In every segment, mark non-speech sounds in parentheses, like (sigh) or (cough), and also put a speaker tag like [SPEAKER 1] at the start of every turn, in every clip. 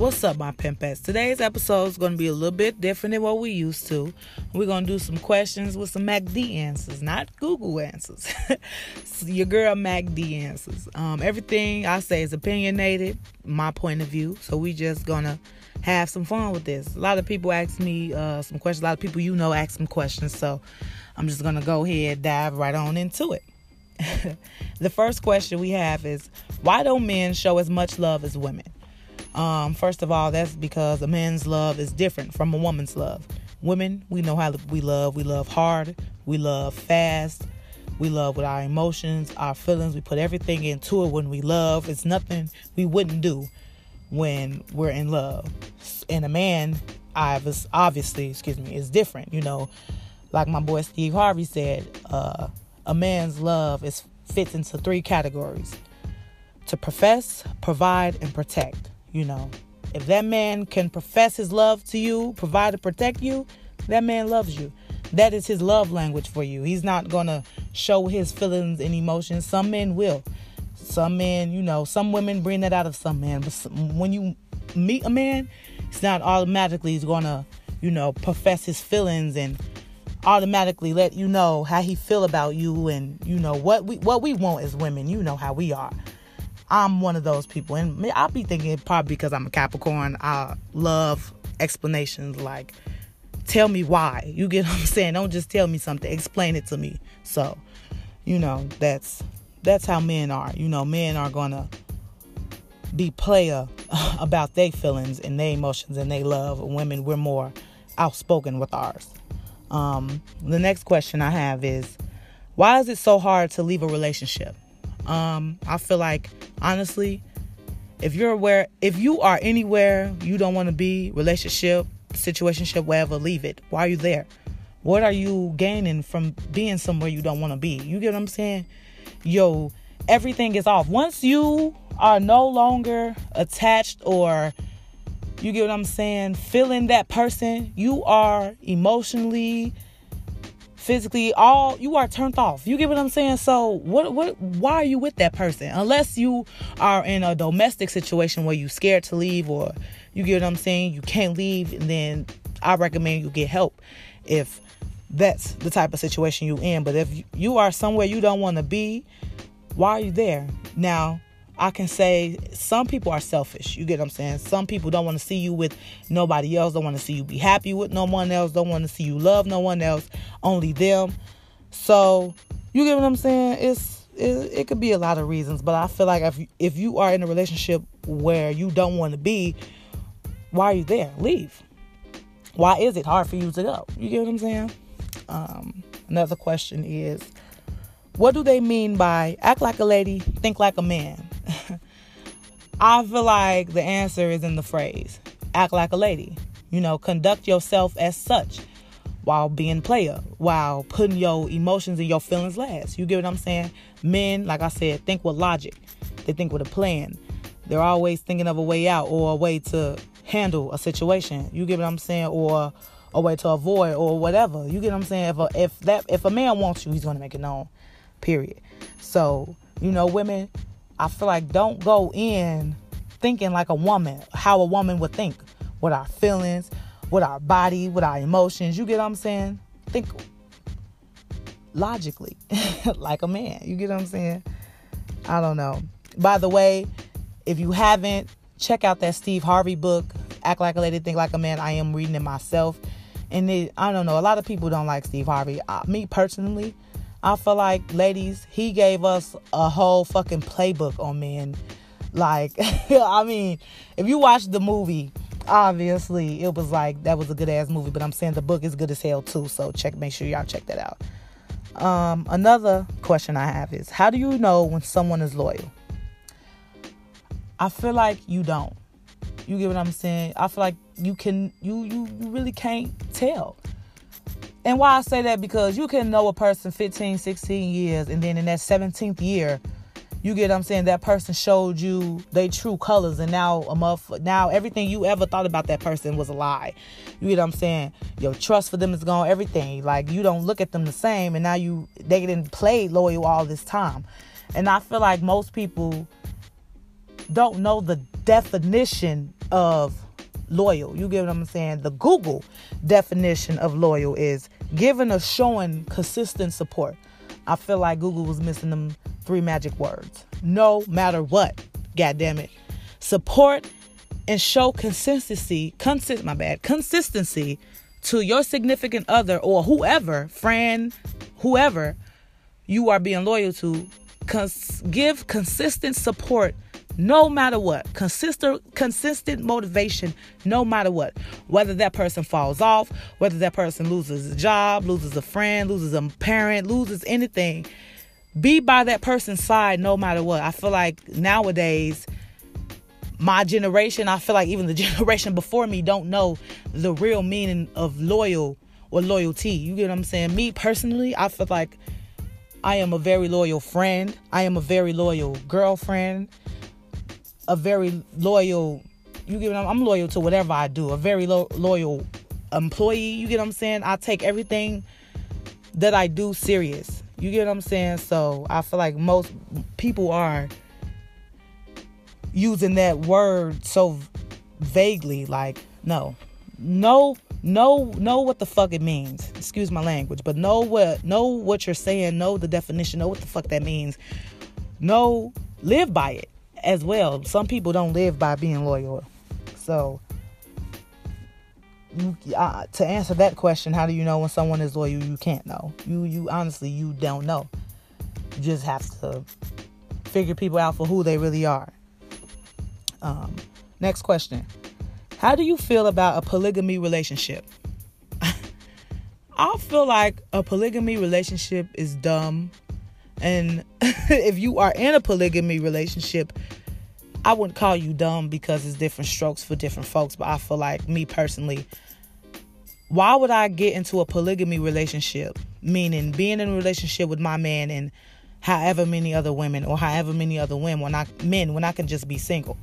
[SPEAKER 1] What's up, my pimpettes? Today's episode is going to be a little bit different than what we used to. We're going to do some questions with some MackDee answers, not Google answers. (laughs) Your girl MackDee answers. Um, everything I say is opinionated, my point of view. So we just going to have some fun with this. A lot of people ask me uh, some questions. A lot of people you know ask some questions. So I'm just going to go ahead dive right on into it. (laughs) the first question we have is why don't men show as much love as women? Um, first of all, that's because a man's love is different from a woman's love. Women, we know how we love. We love hard. We love fast. We love with our emotions, our feelings. We put everything into it when we love. It's nothing we wouldn't do when we're in love. And a man, obviously, excuse me, is different. You know, like my boy Steve Harvey said, uh, a man's love is fits into three categories: to profess, provide, and protect. You know, if that man can profess his love to you, provide and protect you, that man loves you. That is his love language for you. He's not going to show his feelings and emotions. Some men will. Some men, you know, some women bring that out of some men. But when you meet a man, it's not automatically he's going to, you know, profess his feelings and automatically let you know how he feel about you and you know what we what we want as women. You know how we are. I'm one of those people. And I'll be thinking probably because I'm a Capricorn, I love explanations like, tell me why. You get (laughs) what I'm saying? Don't just tell me something, explain it to me. So, you know, that's that's how men are. You know, men are gonna be player (laughs) about their feelings and their emotions and their love. Women, we're more outspoken with ours. Um, the next question I have is, why is it so hard to leave a relationship? Um, I feel like honestly, if you're aware, if you are anywhere you don't want to be, relationship, situationship, wherever, leave it. Why are you there? What are you gaining from being somewhere you don't want to be? You get what I'm saying? Yo, everything is off. Once you are no longer attached or you get what I'm saying, feeling that person, you are emotionally, physically all you are turned off. You get what i'm saying? So what what why are you with that person? Unless you are in a domestic situation where you scared to leave or you get what i'm saying? You can't leave then i recommend you get help if that's the type of situation you in. But if you are somewhere you don't want to be why are you there? Now I can say some people are selfish. You get what I'm saying? Some people don't want to see you with nobody else, don't want to see you be happy with no one else, don't want to see you love no one else, only them. So, you get what I'm saying? It's it, it could be a lot of reasons, but I feel like if if you are in a relationship where you don't want to be, why are you there? Leave. Why is it hard for you to go? You get what I'm saying? Um, another question is, what do they mean by act like a lady, think like a man? (laughs) I feel like the answer is in the phrase act like a lady. You know, conduct yourself as such while being player, while putting your emotions and your feelings last. You get what I'm saying? Men, like I said, think with logic. They think with a plan. They're always thinking of a way out or a way to handle a situation. You get what I'm saying? Or a way to avoid or whatever. You get what I'm saying? If a, if that if a man wants you, he's gonna make it known. Period. So, you know, women, I feel like don't go in thinking like a woman, how a woman would think, with our feelings, with our body, with our emotions. You get what I'm saying? Think logically, (laughs) like a man. You get what I'm saying? I don't know. By the way, if you haven't, check out that Steve Harvey book, Act Like a Lady, Think Like a Man. I am reading it myself. And it, I don't know, a lot of people don't like Steve Harvey. Uh, me personally, I feel like, ladies, he gave us a whole fucking playbook on men. Like, (laughs) I mean, if you watch the movie, obviously it was like that was a good ass movie, but I'm saying the book is good as hell too. So check, make sure y'all check that out. Um, another question I have is, how do you know when someone is loyal? I feel like you don't. You get what I'm saying? I feel like you can, you you, you really can't tell. And why I say that because you can know a person 15, 16 years, and then in that 17th year, you get I'm saying, that person showed you their true colors, and now a muff, now everything you ever thought about that person was a lie. You get what I'm saying? Your trust for them is gone, everything. Like you don't look at them the same, and now you they didn't play loyal all this time. And I feel like most people don't know the definition of loyal. You get what I'm saying? The Google definition of loyal is giving or showing consistent support. I feel like Google was missing them three magic words. No matter what. God damn it. Support and show consistency, consist my bad, consistency to your significant other or whoever, friend, whoever you are being loyal to. Cons- give consistent support no matter what. Consistent consistent motivation no matter what. Whether that person falls off, whether that person loses a job, loses a friend, loses a parent, loses anything. Be by that person's side no matter what. I feel like nowadays my generation, I feel like even the (laughs) generation before me don't know the real meaning of loyal or loyalty. You get what I'm saying? Me personally, I feel like I am a very loyal friend. I am a very loyal girlfriend. A very loyal, you get what I'm, I'm loyal to whatever I do. A very lo- loyal employee. You get what I'm saying? I take everything that I do serious. You get what I'm saying? So I feel like most people are using that word so vaguely like no no, know know what the fuck it means excuse my language but know what know what you're saying know the definition know what the fuck that means know live by it as well some people don't live by being loyal so you, uh, to answer that question how do you know when someone is loyal you can't know you you honestly you don't know you just have to figure people out for who they really are um, next question. How do you feel about a polygamy relationship? (laughs) I feel like a polygamy relationship is dumb. And (laughs) if you are in a polygamy relationship, I wouldn't call you dumb because it's different strokes for different folks. But I feel like, me personally, why would I get into a polygamy relationship? Meaning being in a relationship with my man and however many other women or however many other women when I men when I can just be single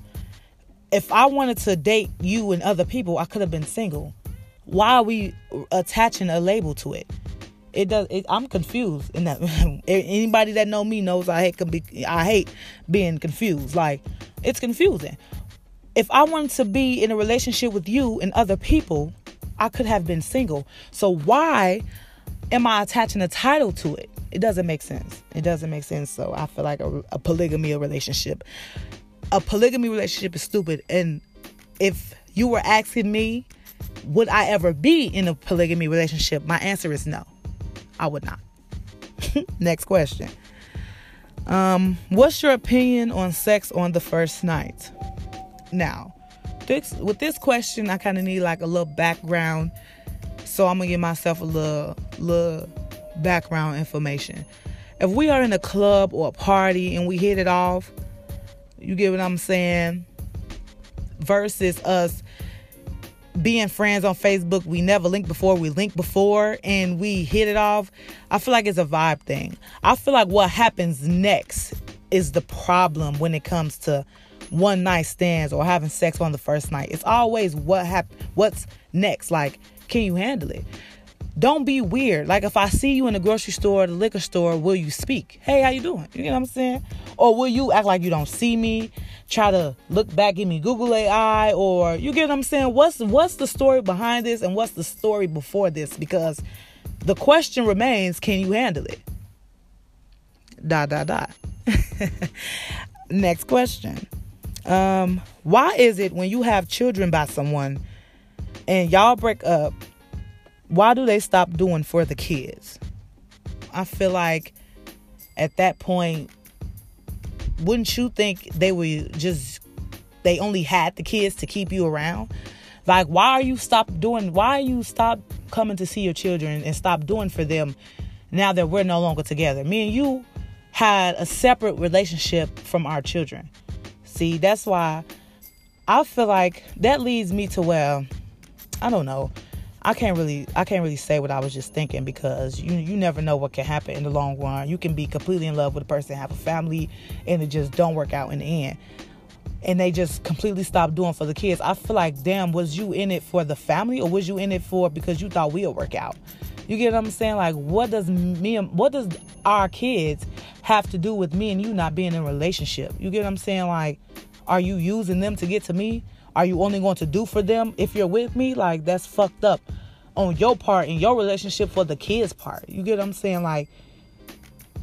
[SPEAKER 1] if I wanted to date you and other people, I could have been single. Why are we attaching a label to it? It does. It, I'm confused. And that (laughs) anybody that know me knows I hate be. I hate being confused. Like it's confusing. If I wanted to be in a relationship with you and other people, I could have been single. So why am I attaching a title to it? It doesn't make sense. It doesn't make sense. So I feel like a, a polygamy relationship a polygamy relationship is stupid. And if you were asking me, would I ever be in a polygamy relationship? My answer is no. I would not. (laughs) Next question. Um, what's your opinion on sex on the first night? Now, this, with this question, I kind of need like a little background, so I'm gonna give myself a little little background information. If we are in a club or a party and we hit it off, you get what I'm saying? Versus us being friends on Facebook. We never linked before. We linked before and we hit it off. I feel like it's a vibe thing. I feel like what happens next is the problem when it comes to one night stands or having sex on the first night. It's always what hap- what's next. Like, can you handle it? Don't be weird. Like if I see you in the grocery store the liquor store, will you speak? Hey, how you doing? You know what I'm saying? Or will you act like you don't see me? Try to look back, give me Google AI, or you get what I'm saying? What's what's the story behind this and what's the story before this? Because the question remains, can you handle it? Dot dot dot. (laughs) Next question. Um, why is it when you have children by someone and y'all break up why do they stop doing for the kids? I feel like at that point, wouldn't you think they were just they only had the kids to keep you around? Like, why are you stop doing? Why are you stop coming to see your children and stop doing for them now that we're no longer together? Me and you had a separate relationship from our children. See, that's why I feel like that leads me to well, I don't know. I can't really I can't really say what I was just thinking because you you never know what can happen in the long run. You can be completely in love with a person, have a family, and it just don't work out in the end. And they just completely stop doing for the kids. I feel like, damn, was you in it for the family or was you in it for because you thought we'll work out? You get what I'm saying? Like, what does me and what does our kids have to do with me and you not being in a relationship? You get what I'm saying? Like, Are you using them to get to me? Are you only going to do for them if you're with me? Like that's fucked up on your part in your relationship for the kids part. You get what I'm saying? Like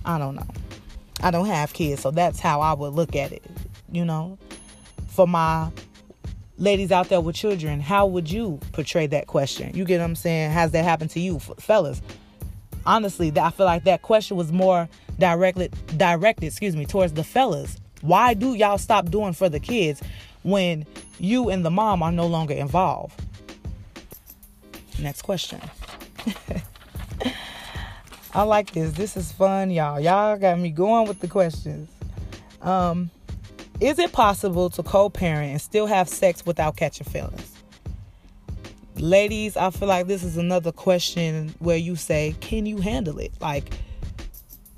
[SPEAKER 1] I don't know. I don't have kids, so that's how I would look at it. You know, for my ladies out there with children, how would you portray that question? You get what I'm saying? Has that happened to you, fellas? Honestly, I feel like that question was more directly directed, excuse me, towards the fellas. Why do y'all stop doing for the kids when you and the mom are no longer involved? Next question. (laughs) I like this. This is fun, y'all. Y'all got me going with the questions. Um, is it possible to co-parent and still have sex without catching feelings? Ladies, I feel like this is another question where you say, "Can you handle it?" Like,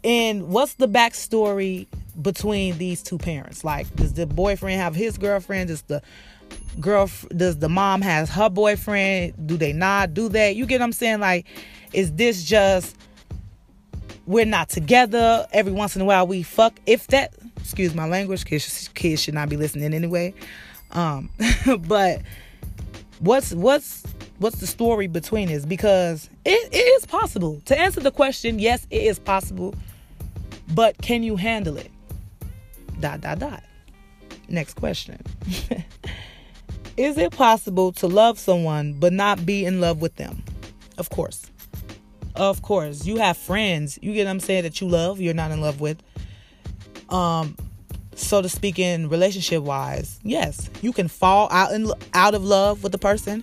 [SPEAKER 1] and what's the backstory between these two parents? Like, does the boyfriend have his girlfriend? Does the girl does the mom has her boyfriend? Do they not do that? You get what I'm saying? Like, is this just we're not together. Every once in a while we fuck. If that, excuse my language, kids, kids should not be listening anyway. Um, (laughs) but what's what's what's the story between this? Because it, it is possible to answer the question. Yes, it is possible, but can you handle it? Dot dot dot. Next question. (laughs) is it possible to love someone but not be in love with them? Of course. Of course, you have friends, you get what I'm saying, that you love, you're not in love with. Um, so to speak, in relationship wise, yes, you can fall out in out of love with the person.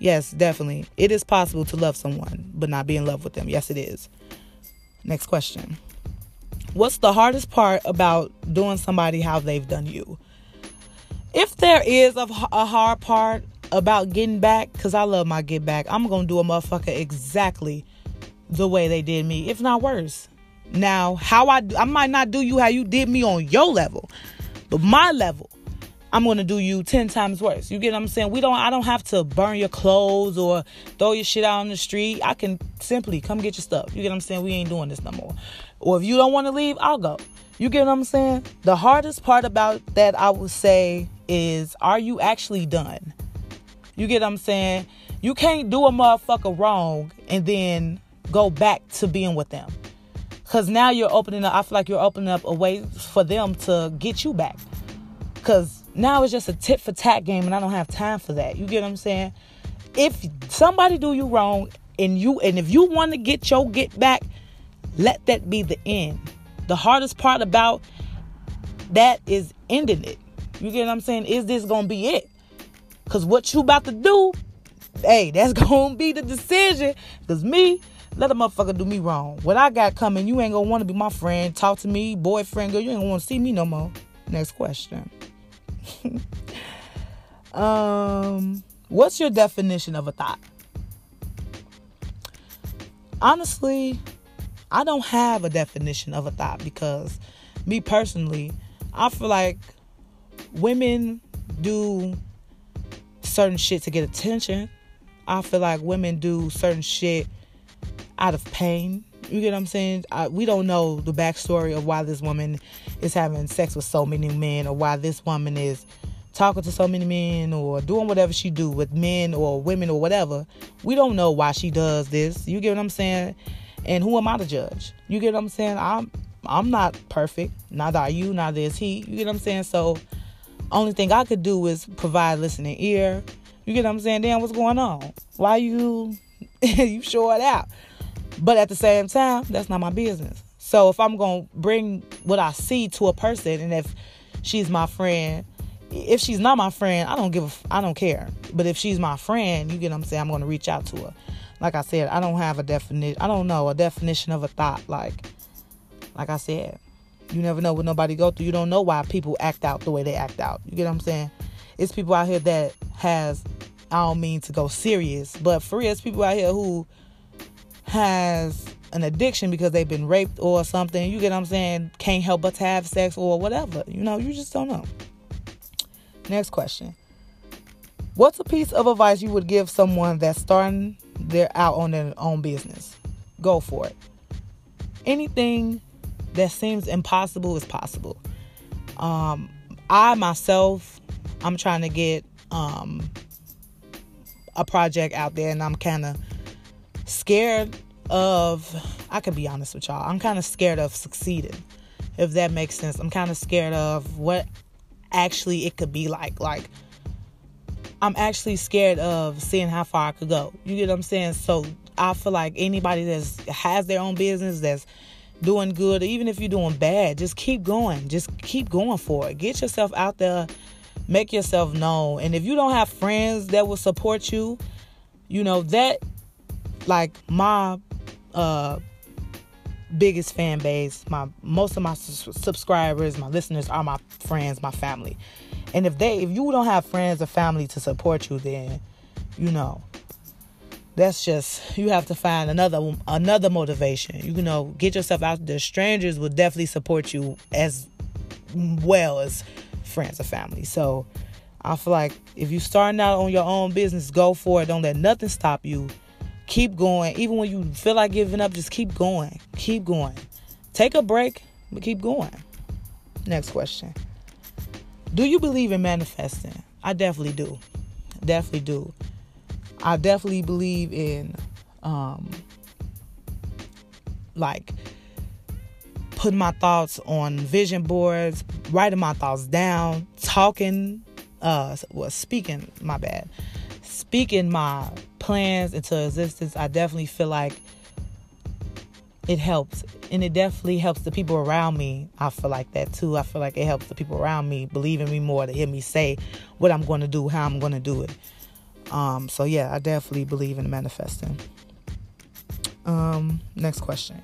[SPEAKER 1] Yes, definitely, it is possible to love someone but not be in love with them. Yes, it is. Next question. What's the hardest part about doing somebody how they've done you? If there is a, a hard part about getting back, because I love my get back, I'm going to do a motherfucker exactly the way they did me, if not worse. Now, how I I might not do you how you did me on your level, but my level, I'm gonna do you ten times worse. You get what I'm saying? We don't. I don't have to burn your clothes or throw your shit out on the street. I can simply come get your stuff. You get what I'm saying? We ain't doing this no more. Or if you don't want to leave, I'll go. You get what I'm saying? The hardest part about that, I would say, is are you actually done? You get what I'm saying? You can't do a motherfucker wrong and then go back to being with them. Cause now you're opening up, I feel like you're opening up a way for them to get you back. Cause now it's just a tit for tat game and I don't have time for that. You get what I'm saying? If somebody do you wrong and you and if you want to get your get back, let that be the end. The hardest part about that is ending it. You get what I'm saying? Is this gonna be it? Cause what you about to do, hey, that's (laughs) gonna be the decision. Cause me, let a motherfucker do me wrong. What I got coming, you ain't gonna wanna be my friend, talk to me, boyfriend, girl. You ain't gonna wanna see me no more. Next question. (laughs) um, what's your definition of a thought? Honestly, I don't have a definition of a thought because me personally, I feel like women do certain shit to get attention. I feel like women do certain shit out of pain. You get what I'm saying? I, we don't know the backstory of why this woman is having sex with so many men, or why this woman is talking to so many men, or doing whatever she do with men or women or whatever. We don't know why she does this. You get what I'm saying? And who am I to judge? You get what I'm saying? I'm I'm not perfect. Neither are you. Neither is he. You get what I'm saying? So, only thing I could do is provide listening ear. You get what I'm saying? Damn, what's going on? Why you (laughs) you show it out? But at the same time, that's not my business. So if I'm to bring what I see to a person and if she's my friend, if she's not my friend, I don't give a, I don't care. But if she's my friend, you get what I'm saying, I'm to reach out to her. Like I said, I don't have a definition. I don't know a definition of a thought like like I said. You never know what nobody go through. You don't know why people act out the way they act out. You get what I'm saying? It's people out here that has I don't mean to go serious, but for real, it's people out here who has an addiction because they've been raped or something, you get what I'm saying, can't help but to have sex or whatever. You know, you just don't know. Next question. What's a piece of advice you would give someone that's starting their out on their own business? Go for it. Anything that seems impossible is possible. Um, I myself, I'm trying to get um, a project out there, and I'm kind of scared of. I could be honest with y'all. I'm kind of scared of succeeding, if that makes sense. I'm kind of scared of what actually it could be like. Like, I'm actually scared of seeing how far I could go. You get what I'm saying? So I feel like anybody that has their own business that's doing good, even if you're doing bad, just keep going. Just keep going for it. Get yourself out there, make yourself known. And if you don't have friends that will support you, you know, that like my uh biggest fan base, my most of my subscribers, my listeners are my friends, my family. And if they if you don't have friends or family to support you then, you know, that's just you have to find another another motivation. You know, get yourself out there. Strangers will definitely support you as well as friends or family. So I feel like if you're starting out on your own business, go for it. Don't let nothing stop you. Keep going. Even when you feel like giving up, just keep going. Keep going. Take a break, but keep going. Next question. Do you believe in manifesting? I definitely do. Definitely do. I definitely believe in um like putting my thoughts on vision boards, writing my thoughts down, talking uh well speaking, my bad. Speaking my plans into existence. I definitely feel like it helps and it definitely helps the people around me i feel like that too i feel like it helps the people around me believe in me more to hear me say what i'm going to do how i'm going to do it um, so yeah, I definitely believe in manifesting. Um, next question.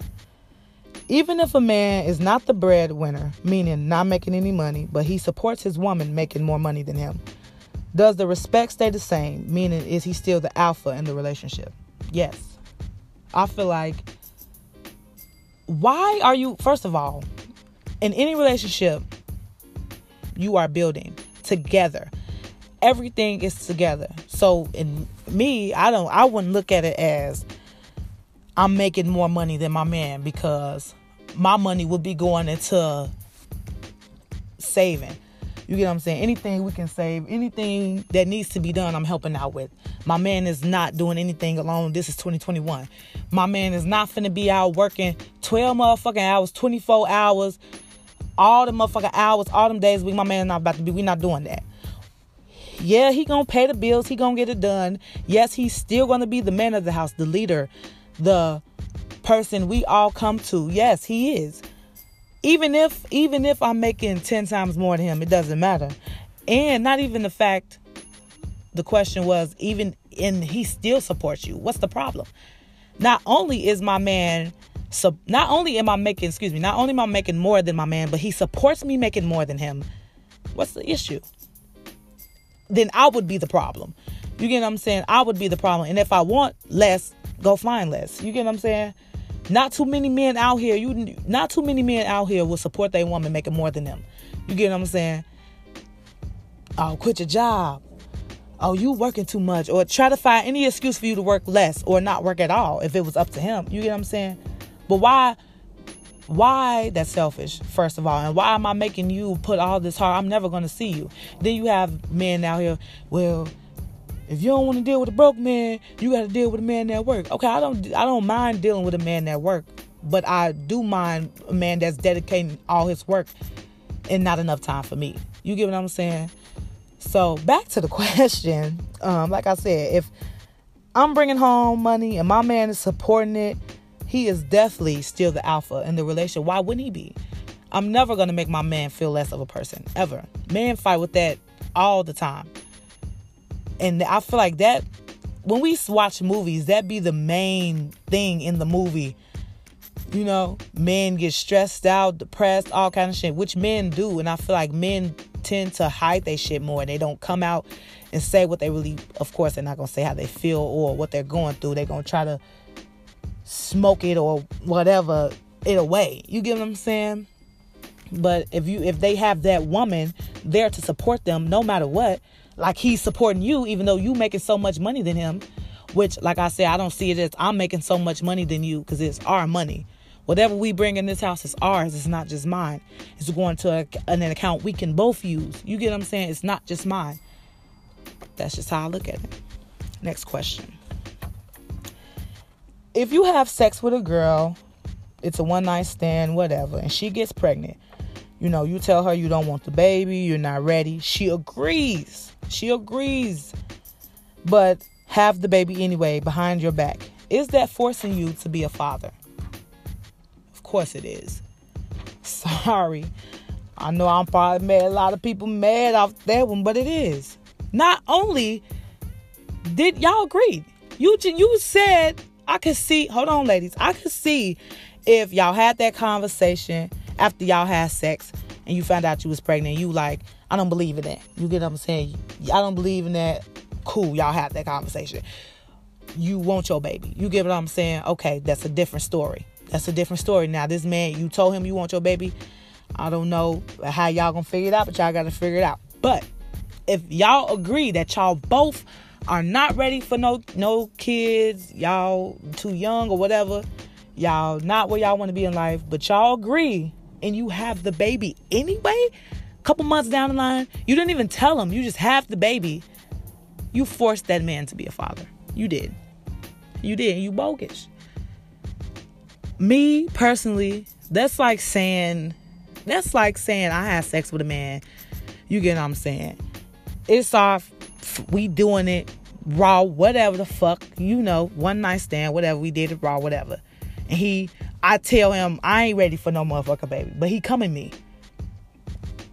[SPEAKER 1] Even if a man is not the breadwinner, meaning not making any money, but he supports his woman making more money than him, does the respect stay the same? Meaning, is he still the alpha in the relationship? Yes. I feel like, why are you, first of all, in any relationship, you are building together everything is together. So in me, I don't I wouldn't look at it as I'm making more money than my man because my money would be going into saving. You get what I'm saying? Anything we can save, anything that needs to be done, I'm helping out with. My man is not doing anything alone. This is 2021. My man is not finna be out working 12 motherfucking hours, 24 hours, all the motherfucking hours, all them days week. My man not about to be. We not doing that. Yeah, he gonna pay the bills. He gonna get it done. Yes, he's still gonna be the man of the house, the leader, the person we all come to. Yes, he is. Even if even if I'm making 10 times more than him, it doesn't matter. And not even the fact the question was even and he still supports you. What's the problem? Not only is my man so not only am I making, excuse me, not only am I making more than my man, but he supports me making more than him. What's the issue? then I would be the problem. You get what I'm saying? I would be the problem. And if I want less, go find less. You get what I'm saying? Not too many men out here. You not too many men out here will support their woman making more than them. You get what I'm saying? Oh, quit your job. Oh, you working too much, or try to find any excuse for you to work less or not work at all if it was up to him. You get what I'm saying? But why? why that's selfish first of all and why am i making you put all this hard i'm never going to see you then you have men out here well if you don't want to deal with a broke man you got to deal with a man that work okay i don't i don't mind dealing with a man that work but i do mind a man that's dedicating all his work and not enough time for me you get what i'm saying so back to the (laughs) question um, like i said if i'm bringing home money and my man is supporting it he is definitely still the alpha in the relationship. Why wouldn't he be? I'm never gonna make my man feel less of a person ever. Men fight with that all the time, and I feel like that when we watch movies, that be the main thing in the movie. You know, men get stressed out, depressed, all kind of shit, which men do, and I feel like men tend to hide their shit more. and They don't come out and say what they really. Of course, they're not gonna say how they feel or what they're going through. They're gonna try to smoke it or whatever it away. You get what I'm saying? But if you if they have that woman there to support them no matter what, like he's supporting you even though you making so much money than him, which like I said, I don't see it as I'm making so much money than you because it's our money. Whatever we bring in this house is ours. It's not just mine. It's going to a, an account we can both use. You get what I'm saying? It's not just mine. That's just how I look at it. Next question. If you have sex with a girl, it's a one night stand, whatever, and she gets pregnant, you know, you tell her you don't want the baby, you're not ready. She agrees. She agrees. But have the baby anyway behind your back. Is that forcing you to be a father? Of course it is. (laughs) Sorry. I know I'm probably mad. A lot of people mad off that one, but it is. Not only did y'all agree, you you said I could see. Hold on, ladies. I could see if y'all had that conversation after y'all had sex and you found out you was pregnant. You like, I don't believe in that. You get what I'm saying? I don't believe in that. Cool. Y'all have that conversation. You want your baby. You get what I'm saying? Okay, that's a different story. That's a different story. Now, this man, you told him you want your baby. I don't know how y'all gonna figure it out, but y'all gotta figure it out. But if y'all agree that y'all both are not ready for no no kids, y'all too young or whatever, y'all not where y'all want to be in life, but y'all agree and you have the baby anyway, couple months down the line, you didn't even tell him, you just have the baby. You forced that man to be a father. You did. You did. You bogus me personally, that's like saying that's like saying I had sex with a man. You get what I'm saying? It's off. We doing it raw, whatever the fuck, you know, one night stand, whatever. We did it raw, whatever. And he, I tell him I ain't ready for no motherfucker baby, but he coming me.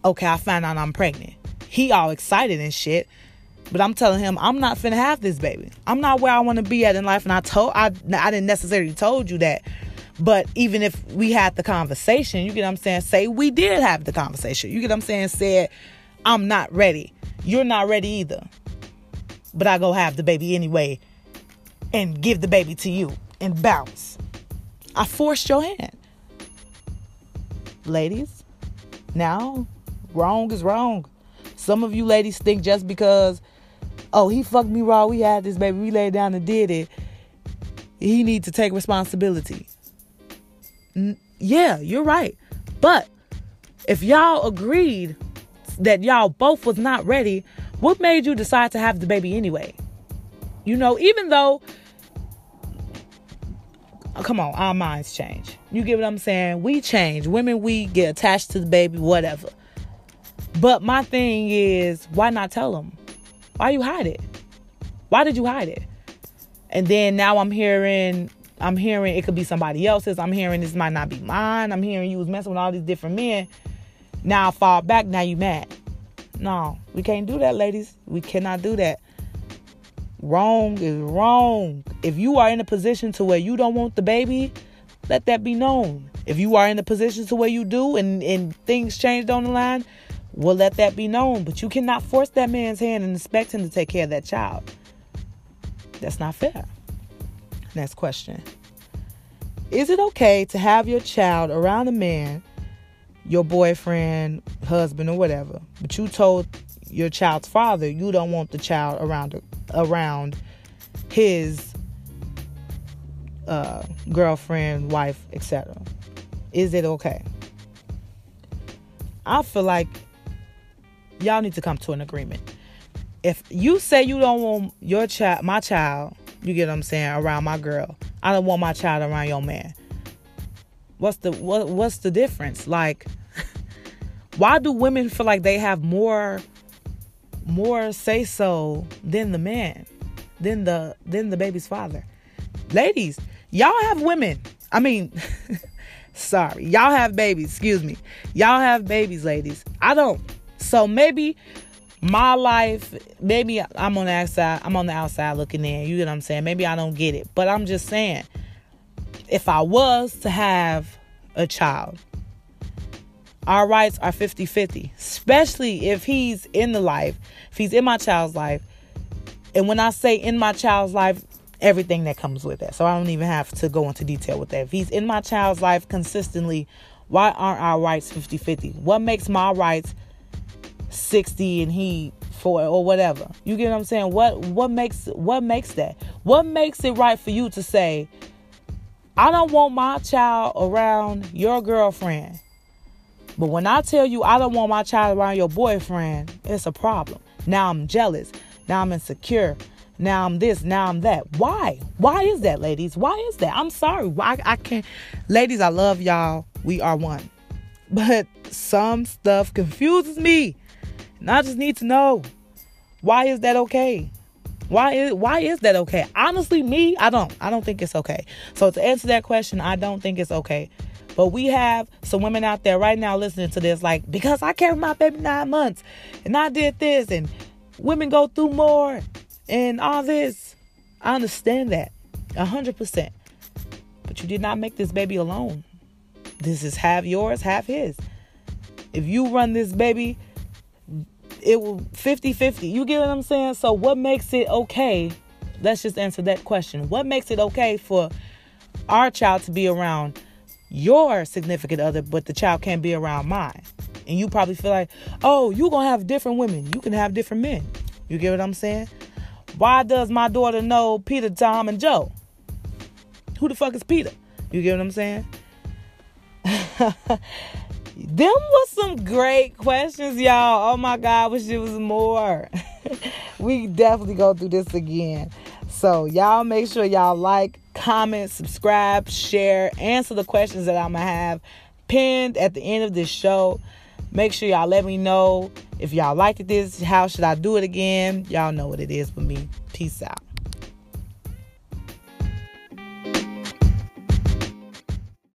[SPEAKER 1] Okay, I found out I'm pregnant. He all excited and shit. But I'm telling him I'm not finna have this baby. I'm not where I want to be at in life, and I told I I didn't necessarily told you that but even if we had the conversation, you get what I'm saying? Say we did have the conversation. You get what I'm saying? Said, I'm not ready. You're not ready either. But I go have the baby anyway and give the baby to you and bounce. I forced your hand. Ladies, now wrong is wrong. Some of you ladies think just because, oh, he fucked me raw, we had this baby, we laid down and did it, he need to take responsibility yeah, you're right. But if y'all agreed that y'all both was not ready, what made you decide to have the baby anyway? You know, even though oh, come on, our minds change. You get what I'm saying? We change. Women, we get attached to the baby, whatever. But my thing is, why not tell them? Why you hide it? Why did you hide it? And then now I'm hearing I'm hearing it could be somebody else's. I'm hearing this might not be mine. I'm hearing you was messing with all these different men. Now I fall back. Now you mad. No, we can't do that, ladies. We cannot do that. Wrong is wrong. If you are in a position to where you don't want the baby, let that be known. If you are in a position to where you do and, and things changed on the line, well, let that be known. But you cannot force that man's hand and expect him to take care of that child. That's not fair. Next question Is it okay to have your child around a man, your boyfriend, husband, or whatever, but you told your child's father you don't want the child around around his uh, girlfriend, wife, etc. Is it okay? I feel like y'all need to come to an agreement. If you say you don't want your child, my child, you get what I'm saying? Around my girl. I don't want my child around your man. What's the what what's the difference? Like (laughs) why do women feel like they have more more say so than the man, than the than the baby's father? Ladies, y'all have women. I mean, (laughs) sorry. Y'all have babies, excuse me. Y'all have babies, ladies. I don't. So maybe my life, maybe I'm on the outside, I'm on the outside looking in. You get what I'm saying? Maybe I don't get it. But I'm just saying, if I was to have a child, our rights are 50 50, especially if he's in the life, if he's in my child's life. And when I say in my child's life, everything that comes with that. So I don't even have to go into detail with that. If he's in my child's life consistently, why aren't our rights 50 50? What makes my rights 60 and he for or whatever. You get what I'm saying? What what makes what makes that? What makes it right for you to say I don't want my child around your girlfriend. But when I tell you I don't want my child around your boyfriend, it's a problem. Now I'm jealous. Now I'm insecure. Now I'm this. Now I'm that. Why? Why is that, ladies? Why is that? I'm sorry. Why I can't. Ladies, I love y'all. We are one. But some stuff confuses me. And I just need to know why is that okay? Why is why is that okay? Honestly, me, I don't. I don't think it's okay. So to answer that question, I don't think it's okay. But we have some women out there right now listening to this, like, because I carried my baby nine months and I did this, and women go through more and all this. I understand that hundred percent. But you did not make this baby alone. This is half yours, half his. If you run this baby, it will 50-50. You get what I'm saying? So what makes it okay? Let's just answer that question. What makes it okay for our child to be around your significant other, but the child can't be around mine? And you probably feel like, oh, you're gonna have different women. You can have different men. You get what I'm saying? Why does my daughter know Peter, Tom, and Joe? Who the fuck is Peter? You get what I'm saying? (laughs) Them was some great questions, y'all. Oh my God, wish it was more. (laughs) we definitely go through this again. So y'all make sure y'all like, comment, subscribe, share, answer the questions that I'm gonna have pinned at the end of this show. Make sure y'all let me know if y'all liked this. How should I do it again? Y'all know what it is for me. Peace out.